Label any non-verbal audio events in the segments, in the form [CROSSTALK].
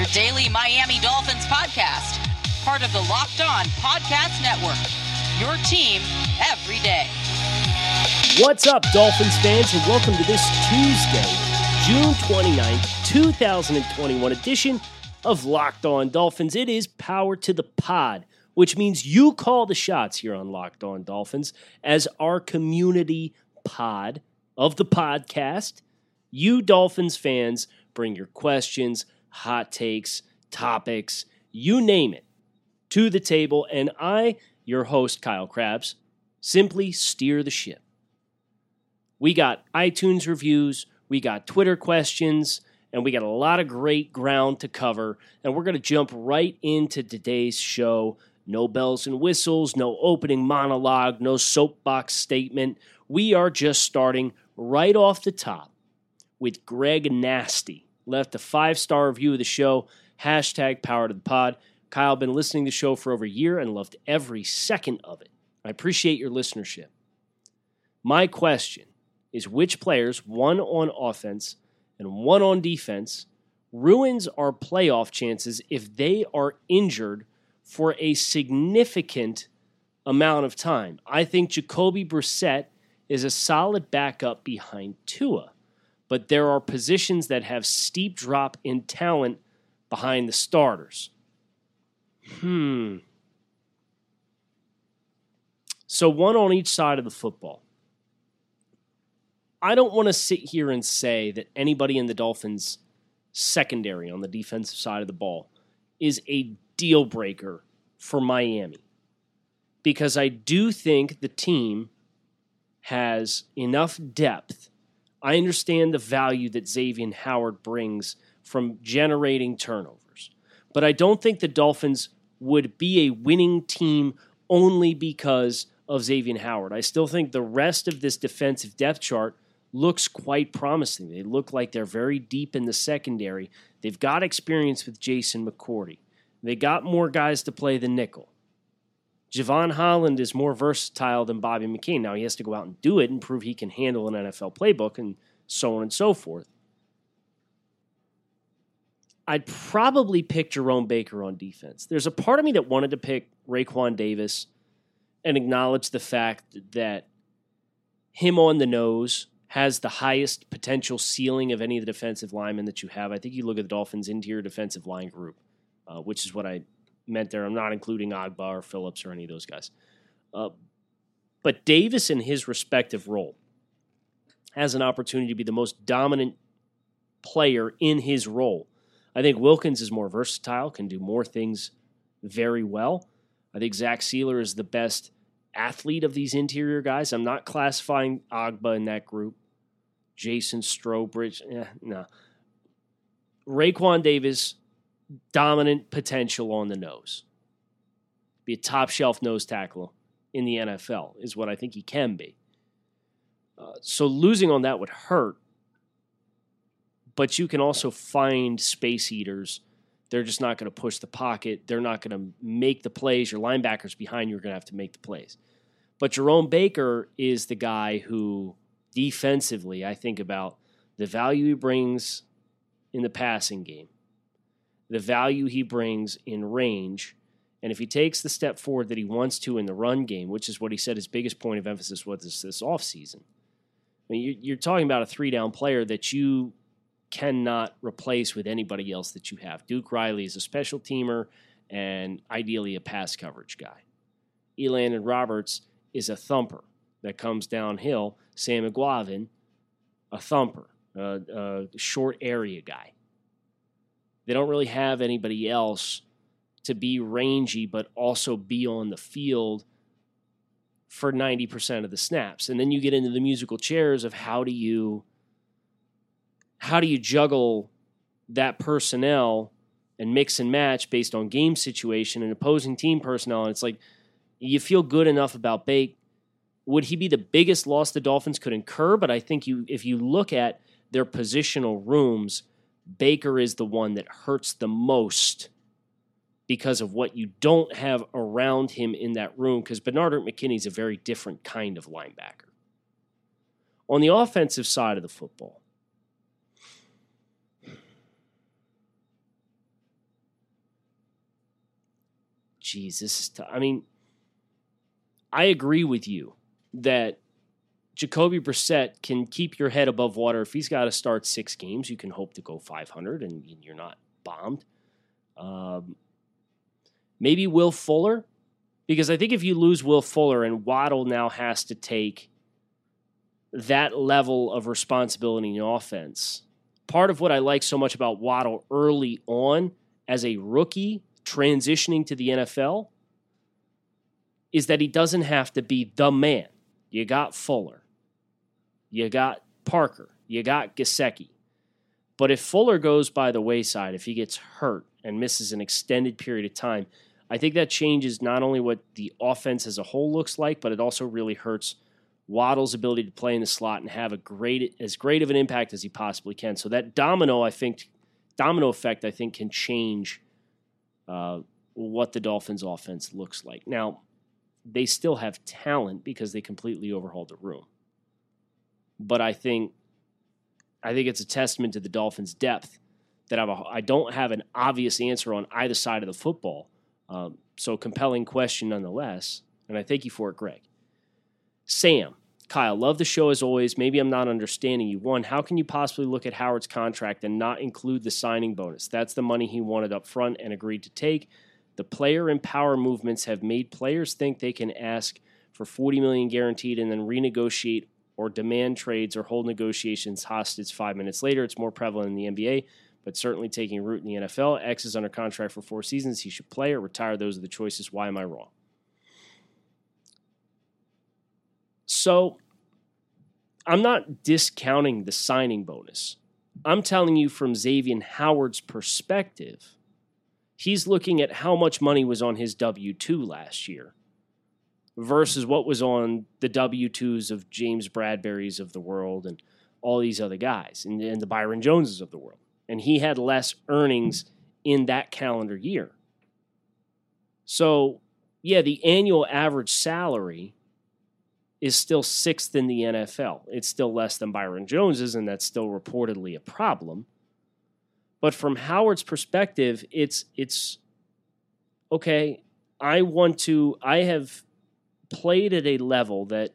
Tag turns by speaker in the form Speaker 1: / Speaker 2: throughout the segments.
Speaker 1: your daily Miami Dolphins podcast, part of the Locked On Podcast Network. Your team every day.
Speaker 2: What's up, Dolphins fans, and welcome to this Tuesday, June 29th, 2021 edition of Locked On Dolphins. It is power to the pod, which means you call the shots here on Locked On Dolphins as our community pod of the podcast. You Dolphins fans bring your questions, hot takes, topics, you name it, to the table, and I, your host, Kyle Crabbs, simply steer the ship. We got iTunes reviews, we got Twitter questions, and we got a lot of great ground to cover. And we're going to jump right into today's show. No bells and whistles, no opening monologue, no soapbox statement. We are just starting right off the top with Greg Nasty. Left a five star review of the show. Hashtag power to the pod. Kyle, been listening to the show for over a year and loved every second of it. I appreciate your listenership. My question is which players, one on offense and one on defense, ruins our playoff chances if they are injured for a significant amount of time. I think Jacoby Brissett is a solid backup behind Tua, but there are positions that have steep drop in talent behind the starters. Hmm. So one on each side of the football. I don't want to sit here and say that anybody in the Dolphins secondary on the defensive side of the ball is a deal breaker for Miami because I do think the team has enough depth. I understand the value that Xavier Howard brings from generating turnovers, but I don't think the Dolphins would be a winning team only because of Xavier Howard. I still think the rest of this defensive depth chart looks quite promising. They look like they're very deep in the secondary. They've got experience with Jason McCourty. They got more guys to play the nickel. Jevon Holland is more versatile than Bobby McCain. Now he has to go out and do it and prove he can handle an NFL playbook and so on and so forth. I'd probably pick Jerome Baker on defense. There's a part of me that wanted to pick Raekwon Davis and acknowledge the fact that him on the nose has the highest potential ceiling of any of the defensive linemen that you have. I think you look at the Dolphins' interior defensive line group, uh, which is what I meant there. I'm not including Ogbah or Phillips or any of those guys. Uh, but Davis, in his respective role, has an opportunity to be the most dominant player in his role. I think Wilkins is more versatile, can do more things very well. I think Zach Sieler is the best athlete of these interior guys. I'm not classifying Ogbah in that group. Jason Strowbridge, eh, no. Raekwon Davis, dominant potential on the nose. Be a top shelf nose tackle in the NFL, is what I think he can be. Uh, so losing on that would hurt, but you can also find space eaters. They're just not going to push the pocket. They're not going to make the plays. Your linebackers behind you are going to have to make the plays. But Jerome Baker is the guy who defensively, I think about the value he brings in the passing game, the value he brings in range, and if he takes the step forward that he wants to in the run game, which is what he said his biggest point of emphasis was this, this offseason. I mean, you're talking about a three down player that you cannot replace with anybody else that you have. Duke Riley is a special teamer and ideally a pass coverage guy. Elandon Roberts is a thumper that comes downhill. Sam Eguavoen, a thumper, a, a short area guy. They don't really have anybody else to be rangy, but also be on the field for 90% of the snaps. And then you get into the musical chairs of how do you how do you juggle that personnel and mix and match based on game situation and opposing team personnel. And it's like you feel good enough about Bake. Would he be the biggest loss the Dolphins could incur? But I think you, if you look at their positional rooms, Baker is the one that hurts the most because of what you don't have around him in that room. Because Benardrick McKinney is a very different kind of linebacker. On the offensive side of the football, Jesus, I mean, I agree with you that Jacoby Brissett can keep your head above water. If he's got to start six games, you can hope to go 500 and you're not bombed. Um, maybe Will Fuller, because I think if you lose Will Fuller and Waddle now has to take that level of responsibility in offense, part of what I like so much about Waddle early on as a rookie transitioning to the NFL is that he doesn't have to be the man. You got Fuller, you got Parker, you got Gesicki. But if Fuller goes by the wayside, if he gets hurt and misses an extended period of time, I think that changes not only what the offense as a whole looks like, but it also really hurts Waddle's ability to play in the slot and have a great as great of an impact as he possibly can. So that domino, I think, domino effect, I think, can change uh, what the Dolphins' offense looks like. Now, they still have talent because they completely overhauled the room. But I think I think it's a testament to the Dolphins' depth that I, a, I don't have an obvious answer on either side of the football. Um, so compelling question nonetheless, and I thank you for it, Greg. Sam, Kyle, love the show as always. Maybe I'm not understanding you. One, how can you possibly look at Howard's contract and not include the signing bonus? That's the money he wanted up front and agreed to take. The player and power movements have made players think they can ask for 40 million guaranteed and then renegotiate or demand trades or hold negotiations hostage five minutes later. It's more prevalent in the NBA, but certainly taking root in the NFL. X is under contract for four seasons. He should play or retire. Those are the choices. Why am I wrong? So I'm not discounting the signing bonus. I'm telling you from Xavier Howard's perspective he's looking at how much money was on his W 2 last year versus what was on the W 2s of James Bradberry's of the world and all these other guys and, and, the Byron Joneses of the world. And he had less earnings in that calendar year. So, yeah, the annual average salary is still sixth in the NFL. It's still less than Byron Jones's, and that's still reportedly a problem. But from Howard's perspective, it's it's okay. I want to. I have played at a level that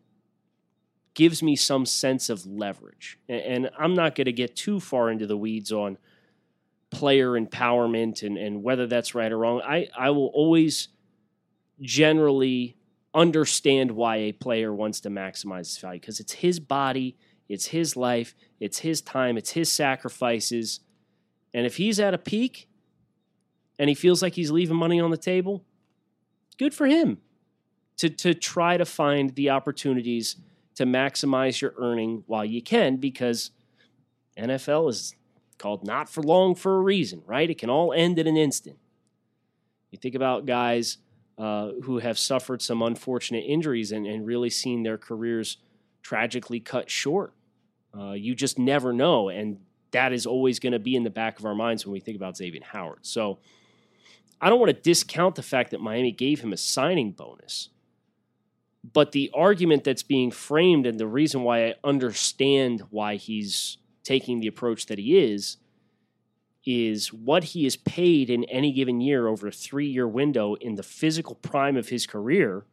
Speaker 2: gives me some sense of leverage, and I'm not going to get too far into the weeds on player empowerment and, and whether that's right or wrong. I, I will always generally understand why a player wants to maximize his value because it's his body, it's his life, it's his time, it's his sacrifices. And if he's at a peak and he feels like he's leaving money on the table, good for him to, to try to find the opportunities to maximize your earning while you can because NFL is called not for long for a reason, right? It can all end in an instant. You think about guys uh, who have suffered some unfortunate injuries and, and really seen their careers tragically cut short. Uh, you just never know. And that is always going to be in the back of our minds when we think about Xavier Howard. So I don't want to discount the fact that Miami gave him a signing bonus. But the argument that's being framed and the reason why I understand why he's taking the approach that he is is what he is paid in any given year over a three year window in the physical prime of his career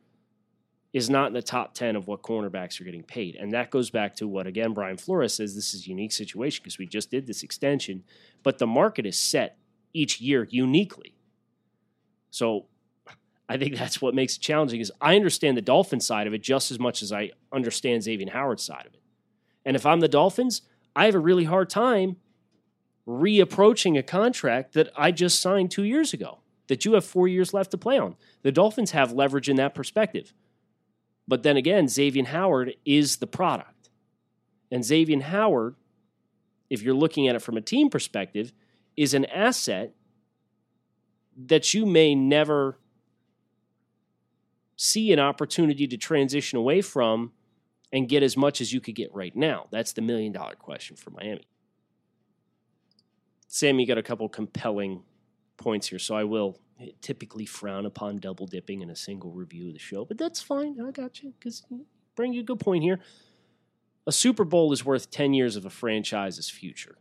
Speaker 2: is not in the top 10 of what cornerbacks are getting paid. And that goes back to what, again, Brian Flores says this is a unique situation because we just did this extension, but the market is set each year uniquely. So I think that's what makes it challenging is I understand the Dolphin side of it just as much as I understand Xavier Howard's side of it. And if I'm the Dolphins, I have a really hard time reapproaching a contract that I just signed two years ago that you have four years left to play on. The Dolphins have leverage in that perspective. But then again, Xavier Howard is the product. And Xavier Howard, if you're looking at it from a team perspective, is an asset that you may never see an opportunity to transition away from and get as much as you could get right now? That's the million dollar question for Miami. Sam, you got a couple compelling points here, so I will typically frown upon double dipping in a single review of the show, but that's fine. I got you because bring you a good point here. A Super Bowl is worth 10 years of a franchise's future.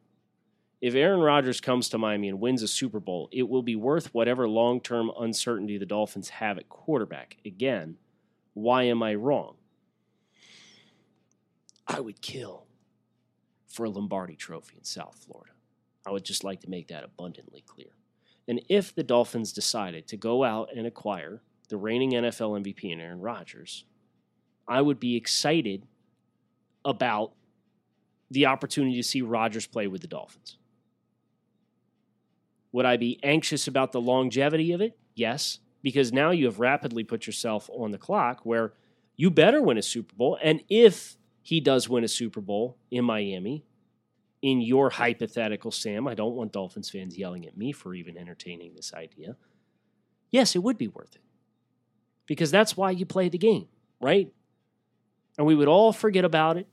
Speaker 2: If Aaron Rodgers comes to Miami and wins a Super Bowl, it will be worth whatever long term uncertainty the Dolphins have at quarterback. Again, why am I wrong? I would kill for a Lombardi trophy in South Florida. I would just like to make that abundantly clear. And if the Dolphins decided to go out and acquire the reigning NFL MVP and Aaron Rodgers, I would be excited about the opportunity to see Rodgers play with the Dolphins. Would I be anxious about the longevity of it? Yes, because now you have rapidly put yourself on the clock where you better win a Super Bowl. And if he does win a Super Bowl in Miami, in your hypothetical, Sam, I don't want Dolphins fans yelling at me for even entertaining this idea. Yes, it would be worth it because that's why you play the game, right? And we would all forget about it.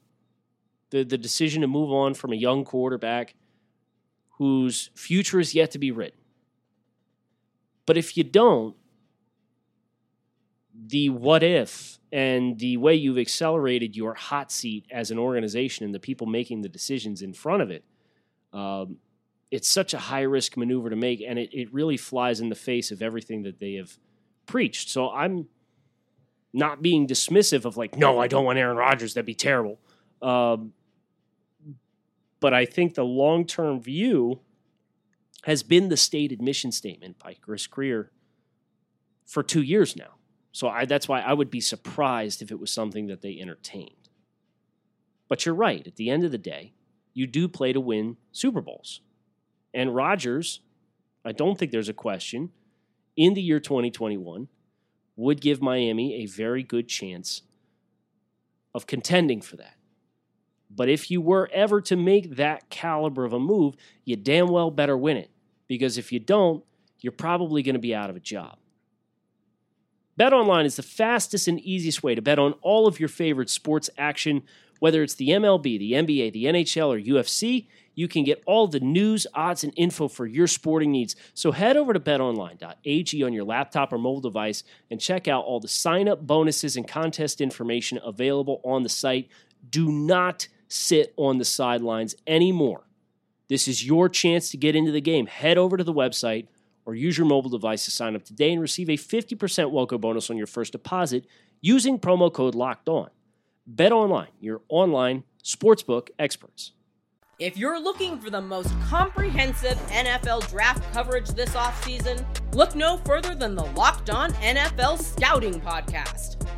Speaker 2: The, the decision to move on from a young quarterback whose future is yet to be written. But if you don't, the what if and the way you've accelerated your hot seat as an organization and the people making the decisions in front of it, um, it's such a high risk maneuver to make, and it, it really flies in the face of everything that they have preached. So I'm not being dismissive of like, no, I don't want Aaron Rodgers. That'd be terrible. Um, but I think the long term view has been the stated mission statement by Chris Grier for two years now. So I, that's why I would be surprised if it was something that they entertained. But you're right. At the end of the day, you do play to win Super Bowls. And Rodgers, I don't think there's a question, in the year 2021 would give Miami a very good chance of contending for that. But if you were ever to make that caliber of a move, you damn well better win it. Because if you don't, you're probably going to be out of a job. BetOnline is the fastest and easiest way to bet on all of your favorite sports action, whether it's the MLB, the NBA, the NHL, or UFC. You can get all the news, odds, and info for your sporting needs. So head over to betonline.ag on your laptop or mobile device and check out all the sign up bonuses and contest information available on the site. Do not sit on the sidelines anymore. This is your chance to get into the game. Head over to the website or use your mobile device to sign up today and receive a 50% welcome bonus on your first deposit using promo code locked on. Bet online, your online sportsbook experts.
Speaker 3: If you're looking for the most comprehensive NFL draft coverage this offseason, look no further than the Locked On NFL Scouting Podcast.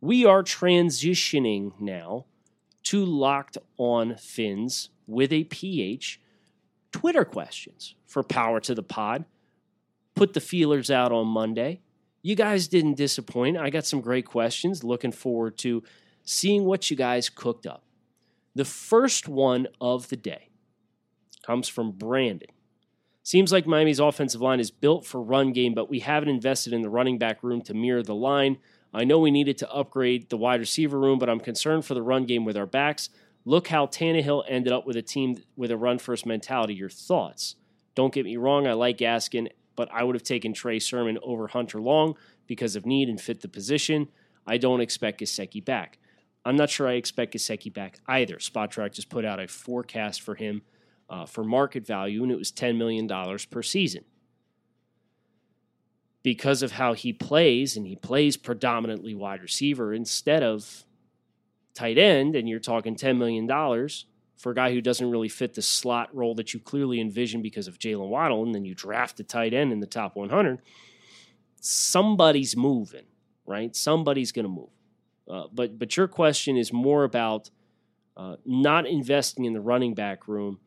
Speaker 2: We are transitioning now to Locked On Phins with a PH Twitter questions for Power to the Pod. Put the feelers out on Monday you guys didn't disappoint. I got some great questions. Looking forward to seeing what you guys cooked up. The first one of the day comes from Brandon. Seems like Miami's offensive line is built for run game, but we haven't invested in the running back room to mirror the line. I know we needed to upgrade the wide receiver room, but I'm concerned for the run game with our backs. Look how Tannehill ended up with a team with a run first mentality. Your thoughts? Don't get me wrong, I like Gaskin but I would have taken Trey Sermon over Hunter Long because of need and fit the position. I don't expect Gesicki back. I'm not sure I expect Gesicki back either. Spotrac just put out a forecast for him uh, for market value, and it was $10 million per season. Because of how he plays, and he plays predominantly wide receiver instead of tight end, and you're talking $10 million, for a guy who doesn't really fit the slot role that you clearly envision because of Jaylen Waddle, and then you draft a tight end in the top 100, somebody's moving, right? Somebody's going to move. Uh, but but your question is more about uh, not investing in the running back room,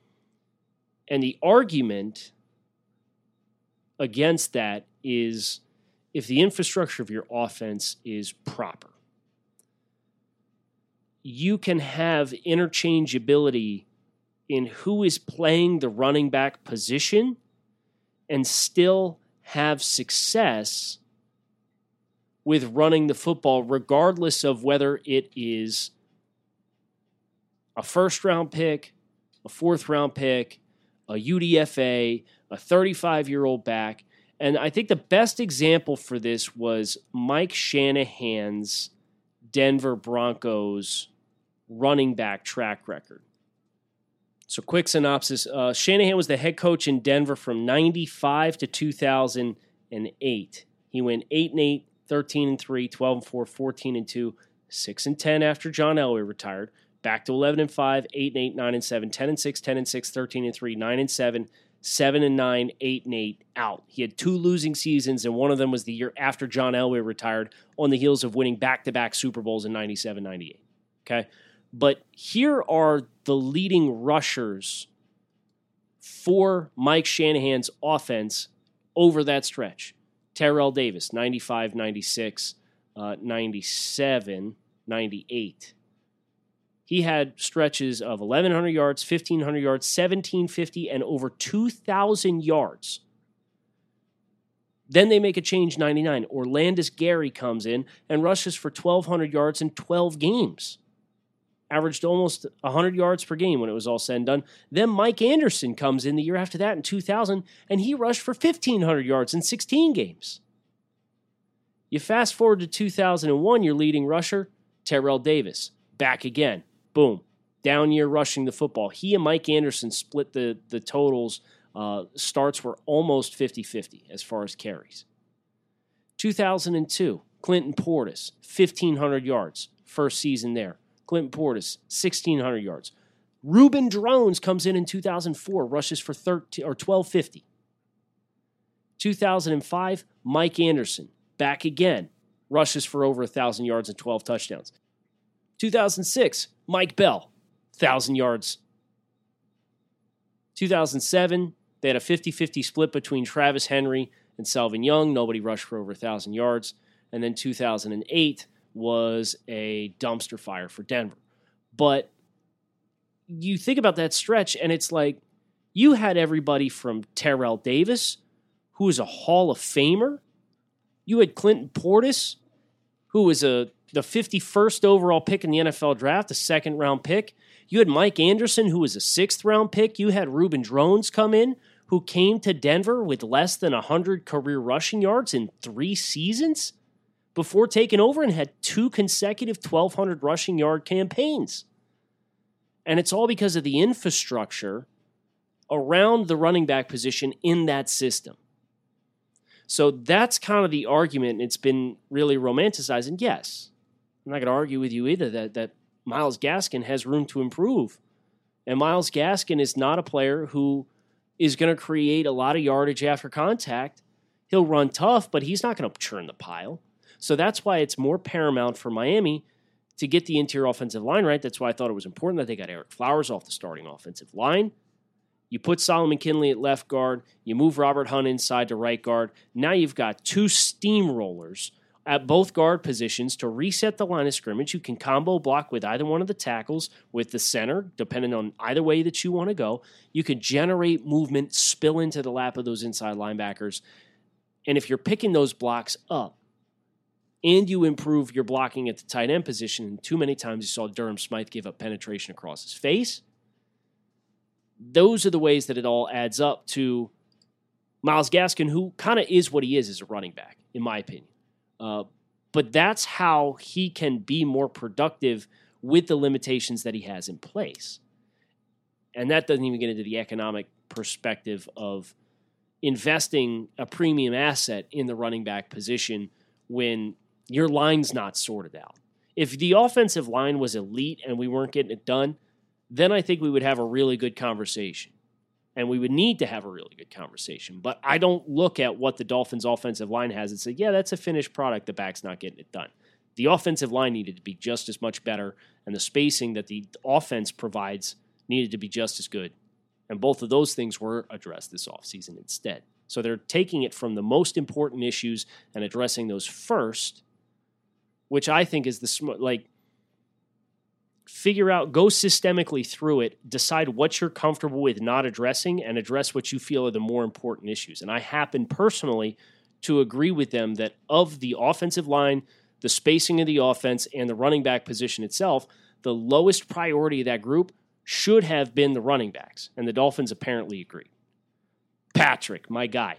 Speaker 2: and the argument against that is if the infrastructure of your offense is proper, you can have interchangeability in who is playing the running back position and still have success with running the football, regardless of whether it is a first round pick, a fourth round pick, a UDFA, a 35 year old back. And I think the best example for this was Mike Shanahan's Denver Broncos running back track record. So, quick synopsis uh, Shanahan was the head coach in Denver from 95 to 2008. He went 8 and 8, 13 and 3, 12 and 4, 14 and 2, 6 and 10 after John Elway retired. Back to 11 and 5, 8 and 8, 9 and 7, 10 and 6, 10 and 6, 13 and 3, 9 and 7, 7 and 9, 8 and 8 out. He had two losing seasons, and one of them was the year after John Elway retired on the heels of winning back to back Super Bowls in 97 98. Okay. But here are the leading rushers for Mike Shanahan's offense over that stretch. Terrell Davis, 95, 96, uh, 97, 98. He had stretches of 1,100 yards, 1,500 yards, 1,750, and over 2,000 yards. Then they make a change 99. Olandis Gary comes in and rushes for 1,200 yards in 12 games averaged almost 100 yards per game when it was all said and done. Then Mike Anderson comes in the year after that in 2000, and he rushed for 1,500 yards in 16 games. You fast forward to 2001, your leading rusher, Terrell Davis, back again. Boom. Down year rushing the football. He and Mike Anderson split the, the totals. Uh, starts were almost 50 50 as far as carries. 2002, Clinton Portis, 1,500 yards, first season there. Clinton Portis, 1,600 yards. Reuben Droughns comes in in 2004, rushes for 13 or 1250. 2005, Mike Anderson, back again, rushes for over 1,000 yards and 12 touchdowns. 2006, Mike Bell, 1,000 yards. 2007, they had a 50 50 split between Travis Henry and Selvin Young. Nobody rushed for over 1,000 yards. And then 2008, was a dumpster fire for Denver. But you think about that stretch, and it's like you had everybody from Terrell Davis, who is a Hall of Famer. You had Clinton Portis, who was a the 51st overall pick in the NFL draft, a second round pick. You had Mike Anderson, who was a sixth round pick. You had Reuben Droughns come in, who came to Denver with less than 100 career rushing yards in three seasons before taking over and had two consecutive 1,200 rushing yard campaigns. And it's all because of the infrastructure around the running back position in that system. So that's kind of the argument. It's been really romanticized. And yes, I'm not going to argue with you either that, that Myles Gaskin has room to improve. And Myles Gaskin is not a player who is going to create a lot of yardage after contact. He'll run tough, but he's not going to churn the pile. So that's why it's more paramount for Miami to get the interior offensive line right. That's why I thought it was important that they got Ereck Flowers off the starting offensive line. You put Solomon Kindley at left guard. You move Robert Hunt inside to right guard. Now you've got two steamrollers at both guard positions to reset the line of scrimmage. You can combo block with either one of the tackles, with the center, depending on either way that you want to go. You can generate movement, spill into the lap of those inside linebackers. And if you're picking those blocks up, and you improve your blocking at the tight end position. And too many times you saw Durham Smythe give up penetration across his face. Those are the ways that it all adds up to Myles Gaskin, who kind of is what he is as a running back, in my opinion. Uh, but that's how he can be more productive with the limitations that he has in place. And that doesn't even get into the economic perspective of investing a premium asset in the running back position when your line's not sorted out. If the offensive line was elite and we weren't getting it done, then I think we would have a really good conversation. And we would need to have a really good conversation. But I don't look at what the Dolphins' offensive line has and say, yeah, that's a finished product. The back's not getting it done. The offensive line needed to be just as much better, and the spacing that the offense provides needed to be just as good. And both of those things were addressed this offseason instead. So they're taking it from the most important issues and addressing those first, which I think is the smart, like, figure out, go systemically through it, decide what you're comfortable with not addressing, and address what you feel are the more important issues. And I happen personally to agree with them that of the offensive line, the spacing of the offense, and the running back position itself, the lowest priority of that group should have been the running backs. And the Dolphins apparently agree. Patrick, my guy,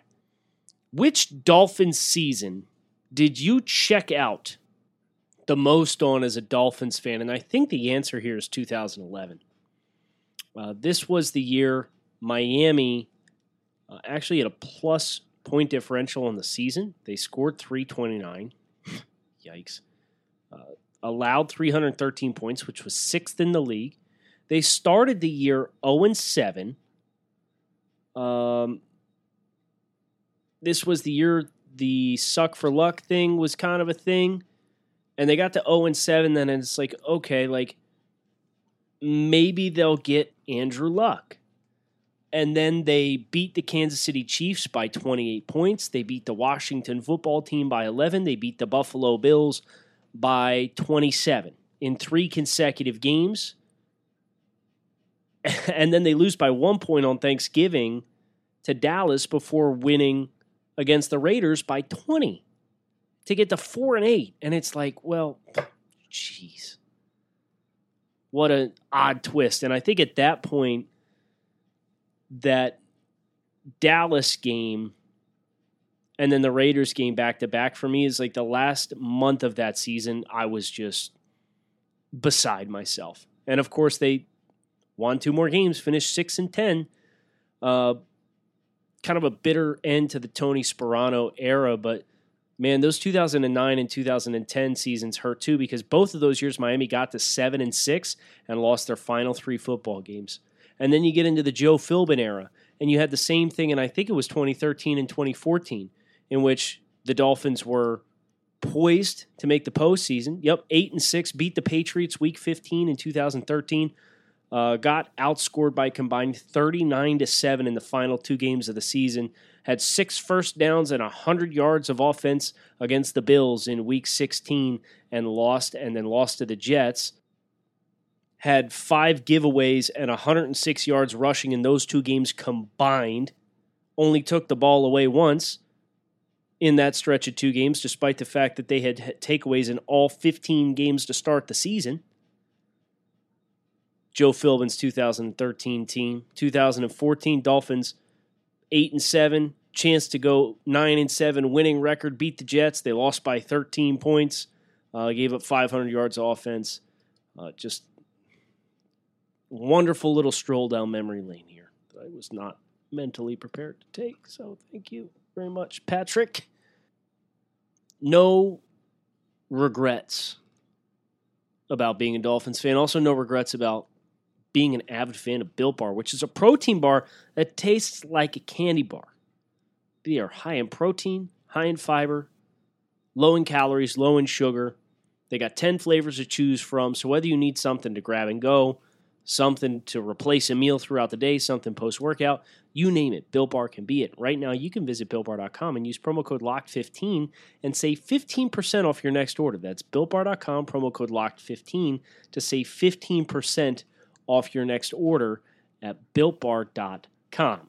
Speaker 2: which Dolphins season did you check out the most on as a Dolphins fan? And I think the answer here is 2011. Uh, this was the year Miami uh, actually had a plus point differential in the season. They scored 329. [LAUGHS] Yikes. Uh, allowed 313 points, which was sixth in the league. They started the year 0 7. Um, this was the year the suck for luck thing was kind of a thing. And they got to 0 and 7, then it's like, okay, like maybe they'll get Andrew Luck. And then they beat the Kansas City Chiefs by 28 points. They beat the Washington football team by 11. They beat the Buffalo Bills by 27 in three consecutive games. [LAUGHS] and then they lose by one point on Thanksgiving to Dallas before winning against the Raiders by 20 to get to 4 and 8 and it's like well jeez what an odd twist and i think at that point that Dallas game and then the Raiders game back to back for me is like the last month of that season I was just beside myself. And of course they won two more games, finished 6 and 10. Uh, kind of a bitter end to the Tony Sparano era, but man, those 2009 and 2010 seasons hurt too because both of those years Miami got to 7 and 6 and lost their final 3 football games. And then you get into the Joe Philbin era, and you had the same thing, and I think it was 2013 and 2014, in which the Dolphins were poised to make the postseason. Yep, eight and six, beat the Patriots week 15 in 2013. Uh, got outscored by combined 39 to 7 in the final two games of the season. Had six first downs and 100 yards of offense against the Bills in week 16 and lost, and then lost to the Jets had five giveaways and 106 yards rushing in those two games combined. Only took the ball away once in that stretch of two games, despite the fact that they had takeaways in all 15 games to start the season. Joe Philbin's 2013 team, 2014 Dolphins, eight and seven, chance to go nine and seven, winning record, beat the Jets. They lost by 13 points, uh, gave up 500 yards of offense. Uh, just wonderful little stroll down memory lane here that I was not mentally prepared to take. So thank you very much, Patrick. No regrets about being a Dolphins fan. Also, no regrets about being an avid fan of Built Bar, which is a protein bar that tastes like a candy bar. They are high in protein, high in fiber, low in calories, low in sugar. They got 10 flavors to choose from. So, whether you need something to grab and go, something to replace a meal throughout the day, something post workout, you name it. Built Bar can be it. Right now, you can visit BuiltBar.com and use promo code LOCKED15 and save 15% off your next order. That's BuiltBar.com, promo code LOCKED15 to save 15% off your next order at BuiltBar.com.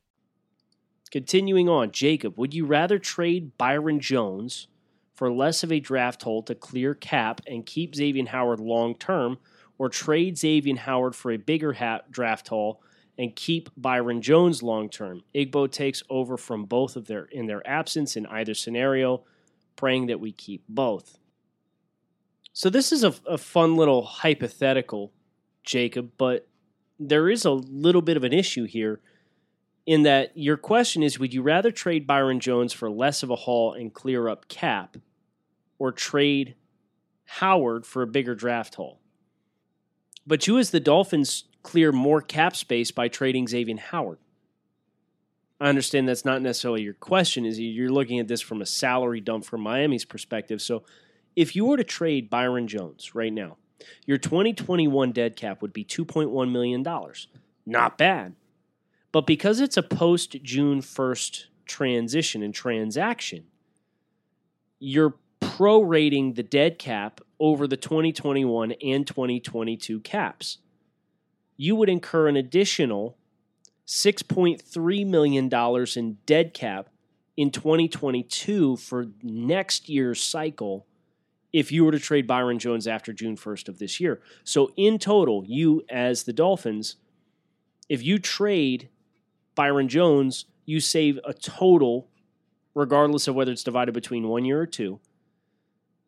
Speaker 2: Continuing on, Jacob, would you rather trade Byron Jones for less of a draft hold to clear cap and keep Xavier Howard long term, or trade Xavier Howard for a bigger ha- draft haul and keep Byron Jones long term. Igbo takes over from both of their in their absence in either scenario, praying that we keep both. So this is a, a fun little hypothetical, Jacob, but there is a little bit of an issue here in that your question is would you rather trade Byron Jones for less of a haul and clear up cap or trade Howard for a bigger draft haul? But you, as the Dolphins, clear more cap space by trading Xavier Howard. I understand that's not necessarily your question, is you're looking at this from a salary dump from Miami's perspective. So if you were to trade Byron Jones right now, your 2021 dead cap would be $2.1 million. Not bad. But because it's a post June 1st transition and transaction, you're prorating the dead cap over the 2021 and 2022 caps. You would incur an additional $6.3 million in dead cap in 2022 for next year's cycle if you were to trade Byron Jones after June 1st of this year. So, in total, you as the Dolphins, if you trade Byron Jones, you save a total, regardless of whether it's divided between one year or two,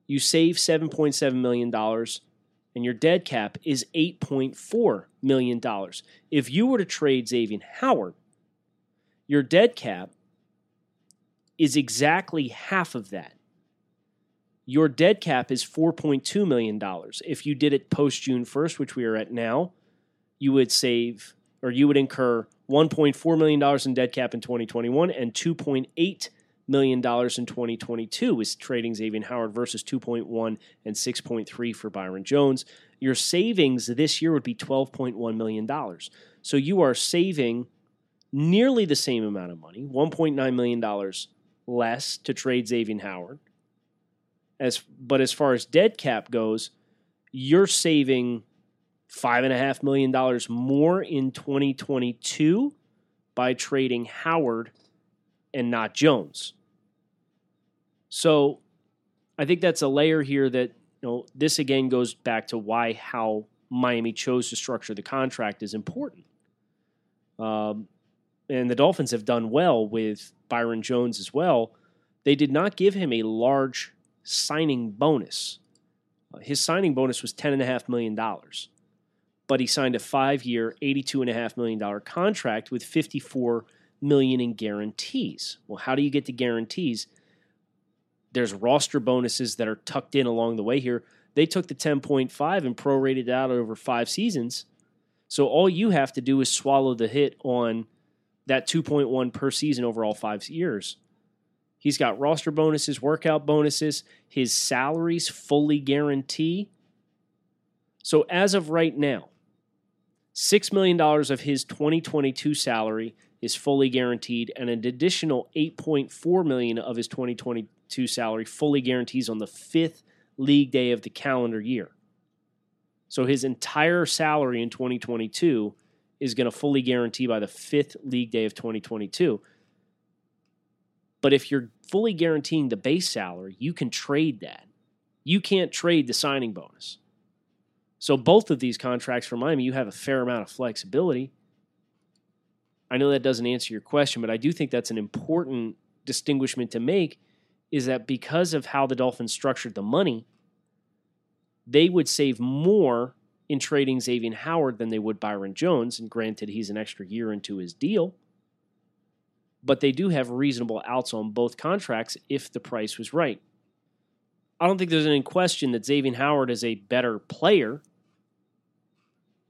Speaker 2: you save $7.7 million and your dead cap is $8.4 million. If you were to trade Xavier Howard, your dead cap is exactly half of that. Your dead cap is $4.2 million. If you did it post June 1st, which we are at now, you would save or you would incur $1.4 million in dead cap in 2021 and $2.8 million in 2022 is trading Xavier Howard versus 2.1 and 6.3 for Byron Jones. Your savings this year would be 12.1 million dollars. So you are saving nearly the same amount of money, 1.9 million dollars less to trade Xavier Howard. As but as far as dead cap goes, you're saving five and a half million dollars more in 2022 by trading Howard and not Jones. So I think that's a layer here that you know this again goes back to why how Miami chose to structure the contract is important. Um, and the Dolphins have done well with Byron Jones as well. They did not give him a large signing bonus. Uh, his signing bonus was $10.5 million, but he signed a five year, $82.5 million contract with 54 million in guarantees. Well, how do you get the guarantees? There's roster bonuses that are tucked in along the way here. They took the 10.5 and prorated out over five seasons. So all you have to do is swallow the hit on that 2.1 per season over all five years. He's got roster bonuses, workout bonuses, his salaries fully guarantee. So as of right now, $6 million of his 2022 salary is fully guaranteed and an additional 8.4 million of his 2022 salary fully guarantees on the 5th league day of the calendar year. So his entire salary in 2022 is going to fully guarantee by the 5th league day of 2022. But if you're fully guaranteeing the base salary, you can trade that. You can't trade the signing bonus. So both of these contracts for Miami, you have a fair amount of flexibility. I know that doesn't answer your question, but I do think that's an important distinguishment to make is that because of how the Dolphins structured the money, they would save more in trading Xavier Howard than they would Byron Jones. And granted, he's an extra year into his deal. But they do have reasonable outs on both contracts if the price was right. I don't think there's any question that Xavier Howard is a better player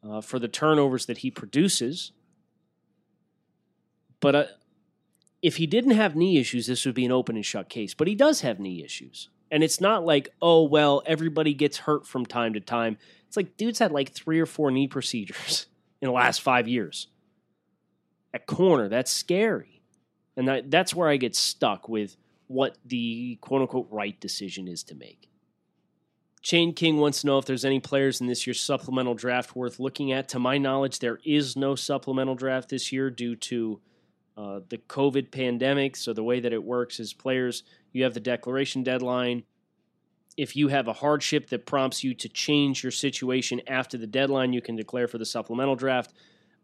Speaker 2: uh, for the turnovers that he produces. But uh, if he didn't have knee issues, this would be an open and shut case. But he does have knee issues. And it's not like, oh, well, everybody gets hurt from time to time. It's like, dude's had like three or four knee procedures [LAUGHS] in the last five years. At corner, that's scary. And that, that's where I get stuck with what the quote unquote right decision is to make. Chain King wants to know if there's any players in this year's supplemental draft worth looking at. To my knowledge, there is no supplemental draft this year due to uh, the COVID pandemic. So, the way that it works is players, you have the declaration deadline. If you have a hardship that prompts you to change your situation after the deadline, you can declare for the supplemental draft.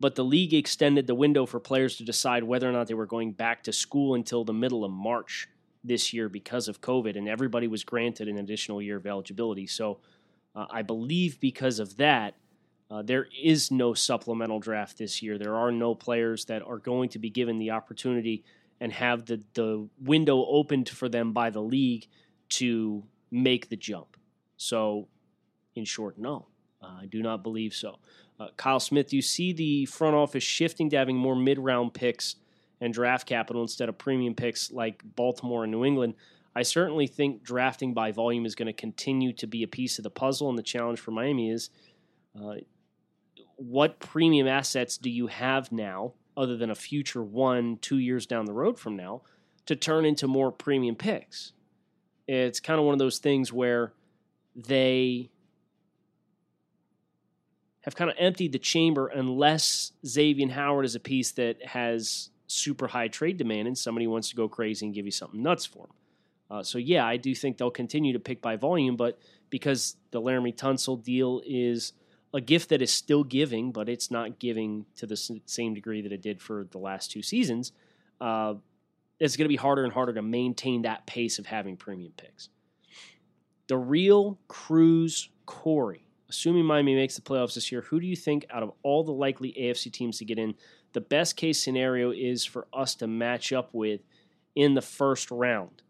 Speaker 2: but the league extended the window for players to decide whether or not they were going back to school until the middle of March this year because of COVID, and everybody was granted an additional year of eligibility. So uh, I believe because of that, uh, there is no supplemental draft this year. There are no players that are going to be given the opportunity and have the, the window opened for them by the league to make the jump. So, in short, no, uh, I do not believe so. Uh, Kyle Smith, do you see the front office shifting to having more mid round picks and draft capital instead of premium picks like Baltimore and New England? I certainly think drafting by volume is going to continue to be a piece of the puzzle, and the challenge for Miami is uh, what premium assets do you have now, other than a future one, two years down the road from now, to turn into more premium picks? It's kind of one of those things where they have kind of emptied the chamber unless Xavier Howard is a piece that has super high trade demand and somebody wants to go crazy and give you something nuts for them. Uh, so yeah, I do think they'll continue to pick by volume, but because the Laremy Tunsil deal is a gift that is still giving, but it's not giving to the same degree that it did for the last two seasons. Uh, it's going to be harder and harder to maintain that pace of having premium picks. The real Cruz Corey, assuming Miami makes the playoffs this year, who do you think out of all the likely AFC teams to get in, the best case scenario is for us to match up with in the first round?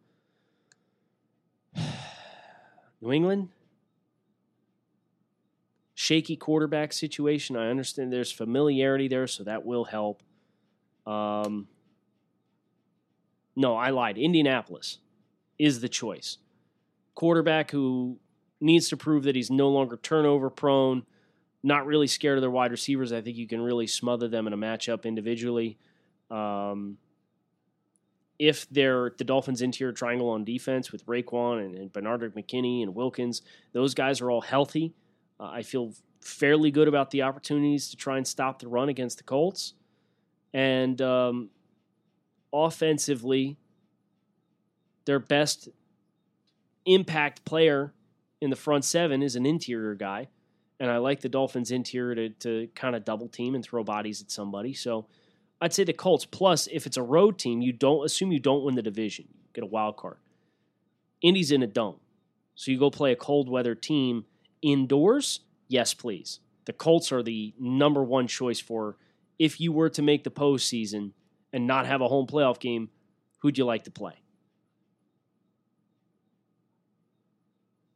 Speaker 2: [SIGHS] New England, shaky quarterback situation. I understand there's familiarity there, so that will help. Um, no, I lied. Indianapolis is the choice. Quarterback who needs to prove that he's no longer turnover prone, not really scared of their wide receivers. I think you can really smother them in a matchup individually. Um, if they're the Dolphins' interior triangle on defense with Raekwon and, and Benardrick McKinney and Wilkins, those guys are all healthy. Uh, I feel fairly good about the opportunities to try and stop the run against the Colts. And um, offensively, their best impact player in the front seven is an interior guy. And I like the Dolphins' interior to, to kind of double team and throw bodies at somebody. So I'd say the Colts. Plus, if it's a road team, you don't assume you don't win the division. Get a wild card. Indy's in a dome. So you go play a cold weather team indoors? Yes, please. The Colts are the number one choice for if you were to make the postseason and not have a home playoff game, who'd you like to play?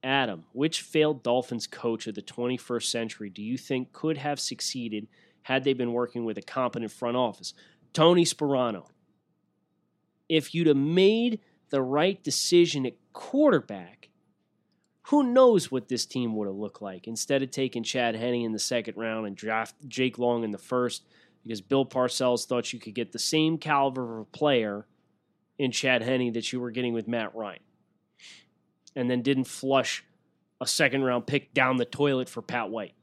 Speaker 2: Adam, which failed Dolphins coach of the 21st century do you think could have succeeded had they been working with a competent front office. Tony Sparano. If you'd have made the right decision at quarterback, who knows what this team would have looked like instead of taking Chad Henne in the second round and draft Jake Long in the first because Bill Parcells thought you could get the same caliber of player in Chad Henne that you were getting with Matt Ryan. And then didn't flush a second round pick down the toilet for Pat White.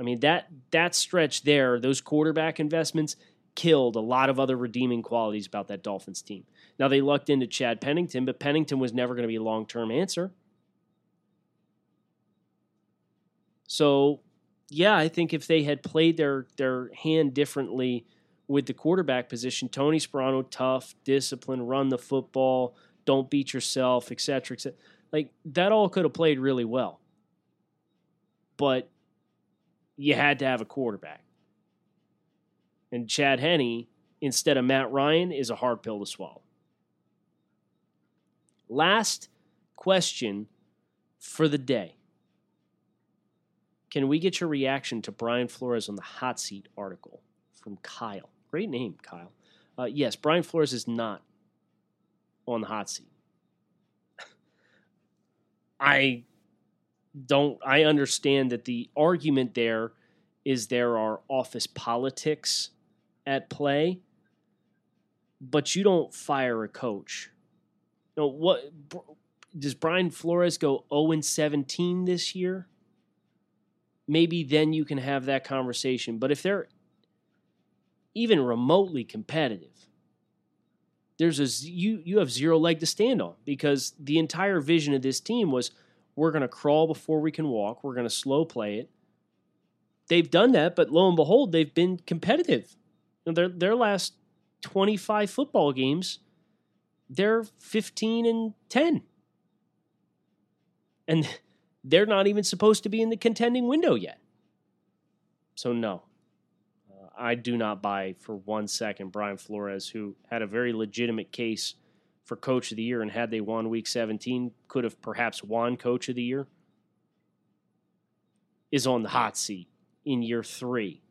Speaker 2: I mean that that stretch there, those quarterback investments killed a lot of other redeeming qualities about that Dolphins team. Now they lucked into Chad Pennington, but Pennington was never going to be a long-term answer. So, yeah, I think if they had played their their hand differently with the quarterback position, Tony Sparano, tough, discipline, run the football, don't beat yourself, etc., etc. Like that all could have played really well. But you had to have a quarterback. And Chad Henne, instead of Matt Ryan, is a hard pill to swallow. Last question for the day. Can we get your reaction to Brian Flores on the hot seat article from Kyle? Great name, Kyle. Uh, yes, Brian Flores is not on the hot seat. I don't I understand that the argument there is there are office politics at play, but you don't fire a coach. No, what does Brian Flores go 0 and 17 this year? Maybe then you can have that conversation. But if they're even remotely competitive, there's a you you have zero leg to stand on because the entire vision of this team was we're going to crawl before we can walk. We're going to slow play it. they've done that, but lo and behold, they've been competitive. You know, their their last 25 football games, they're 15 and 10. And [LAUGHS] they're not even supposed to be in the contending window yet. So, no, I do not buy for one second Brian Flores, who had a very legitimate case for coach of the year and had they won week 17, could have perhaps won coach of the year, is on the hot seat in year three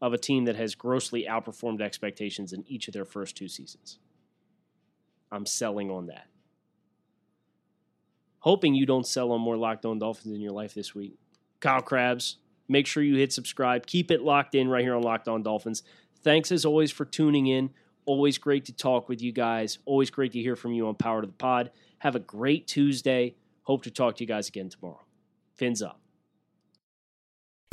Speaker 2: of a team that has grossly outperformed expectations in each of their first two seasons. I'm selling on that. Hoping you don't sell on more locked on Dolphins in your life this week. Kyle Crabbs, make sure you hit subscribe. Keep it locked in right here on Locked On Dolphins. Thanks as always for tuning in. Always great to talk with you guys. Always great to hear from you on Power to the Pod. Have a great Tuesday. Hope to talk to you guys again tomorrow. Fins up.